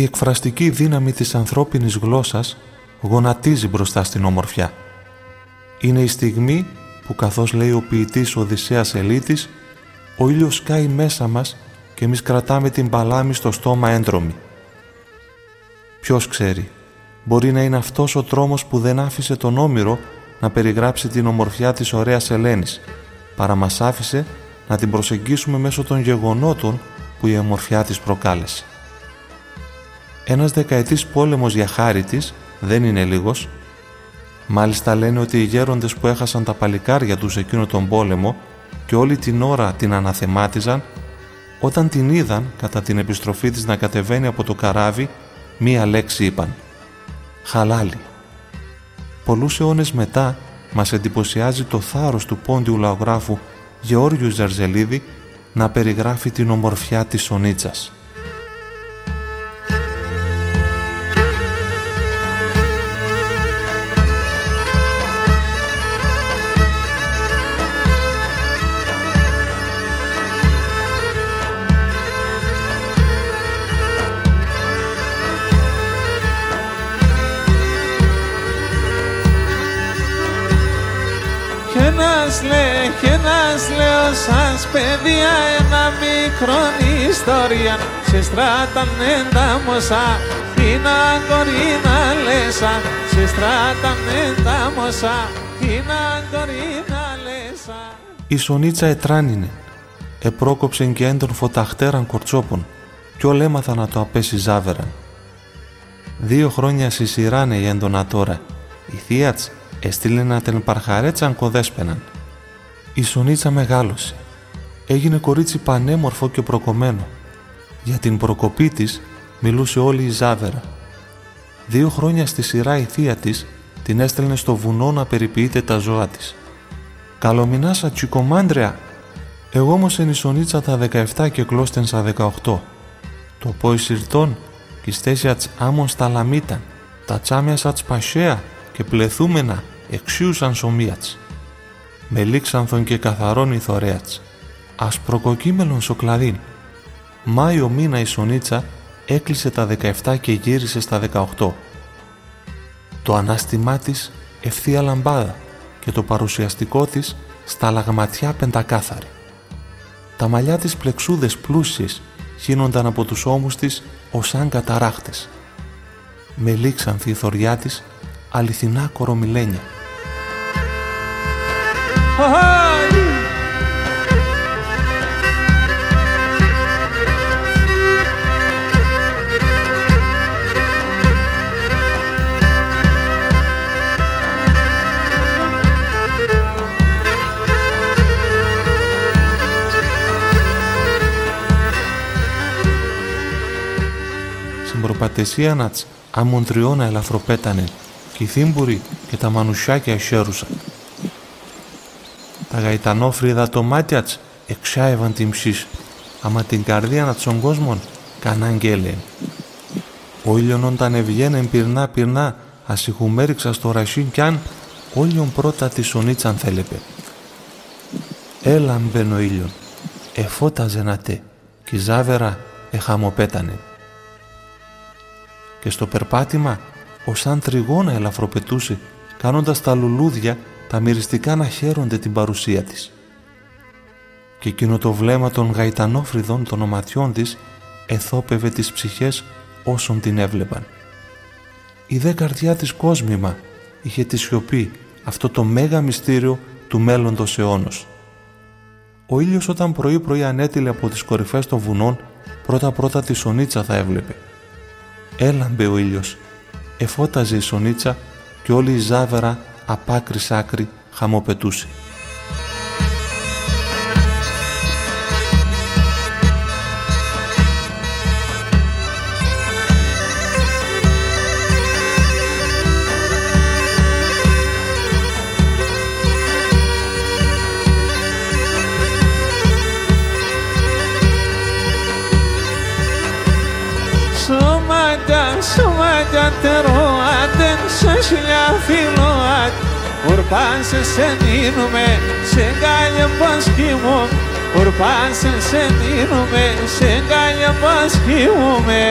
Η εκφραστική δύναμη της ανθρώπινης γλώσσας γονατίζει μπροστά στην ομορφιά. Είναι η στιγμή που καθώς λέει ο ποιητής Οδυσσέας Ελίτης, ο ήλιος σκάει μέσα μας και εμείς κρατάμε την παλάμη στο στόμα έντρομη. Ποιος ξέρει, μπορεί να είναι αυτός ο τρόμος που δεν άφησε τον Όμηρο να περιγράψει την ομορφιά της ωραίας Ελένης, παρά μας άφησε να την προσεγγίσουμε μέσω των γεγονότων που η ομορφιά της προκάλεσε. Ένας δεκαετής πόλεμος για χάρη της δεν είναι λίγος. Μάλιστα λένε ότι οι γέροντες που έχασαν τα παλικάρια τους εκείνο τον πόλεμο και όλη την ώρα την αναθεμάτιζαν, όταν την είδαν κατά την επιστροφή της να κατεβαίνει από το καράβι, μία λέξη είπαν «Χαλάλι». Πολλούς αιώνες μετά μας εντυπωσιάζει το θάρρος του πόντιου λαογράφου Γεώργιου Ζαρζελίδη να περιγράφει την ομορφιά της Σονίτσας. Ένας λέει και ένας λέω σας παιδιά ένα μικρό ιστορία σε στράταν εντάμωσα την αγκορίνα λέσα σε στράταν εντάμωσα την αγκορίνα λέσα Η Σονίτσα ετράνινε επρόκοψεν και έντον φωταχτέραν κορτσόπων κι όλα έμαθα να το απέσει ζάβεραν. Δύο χρόνια συσυράνε η έντονα τώρα. Η θείατς έστειλε να την παρχαρέτσαν κοδέσπαιναν. Η Σονίτσα μεγάλωσε. Έγινε κορίτσι πανέμορφο και προκομμένο. Για την προκοπή της μιλούσε όλη η Ζάβερα. Δύο χρόνια στη σειρά η θεία της την έστελνε στο βουνό να περιποιείται τα ζώα της. «Καλομινάσα τσικομάντρια!» Εγώ όμως εν η Σονίτσα τα 17 και κλώστεν στα 18. Το πόη συρτών και στέσια τς άμον στα λαμίταν, τα τσάμια σα πασέα και πλεθούμενα εξίουσαν σωμίατς με λίξανθον και καθαρόν ηθορέατς, ασπροκοκίμελον σοκλαδίν. Μάιο μήνα η Σονίτσα έκλεισε τα 17 και γύρισε στα 18. Το ανάστημά της ευθεία λαμπάδα και το παρουσιαστικό της στα λαγματιά πεντακάθαρη. Τα μαλλιά της πλεξούδες πλούσιες γίνονταν από τους ώμους της ως σαν καταράχτες. Με λίξανθη η θωριά της αληθινά κορομιλένια. Στην προπατεσία νατς αμοντριώνα ελαφροπέτανε και οι θύμπουροι και τα μανουσιάκια χέρουσαν. Τα γαϊτανόφρυδα το μάτιατς εξάευαν την ψής, άμα την καρδία να των κόσμων κανάν γκέλεν. Ο ήλιον όταν ευγαίνεν πυρνά πυρνά, ασυχουμέριξα στο ρασίν κι αν, όλιον πρώτα τη σονίτσαν θέλεπε. Έλα μπεν ο ήλιον, εφώταζε να τε, κι ζάβερα εχαμοπέτανε. Και στο περπάτημα, ο σαν τριγώνα ελαφροπετούσε, κάνοντας τα λουλούδια τα μυριστικά να χαίρονται την παρουσία της. Και εκείνο το βλέμμα των γαϊτανόφριδων των οματιών της εθόπευε τις ψυχές όσων την έβλεπαν. Η δε καρδιά της κόσμημα είχε τη σιωπή αυτό το μέγα μυστήριο του μέλλοντος αιώνος. Ο ήλιος όταν πρωί-πρωί ανέτειλε από τις κορυφές των βουνών πρώτα-πρώτα τη σονίτσα θα έβλεπε. Έλαμπε ο ήλιος, εφώταζε η σονίτσα και όλη η ζάβερα απ' άκρη σ' άκρη χαμοπετούσε. Σωματιά, σωματιά τερόατεν, σε σιλιά φιλόατ Ορπάν σε σενίνουμε, σε γκάλια πασχήμω Ορπάν σε σενίνουμε, σε γκάλια πασχήμουμε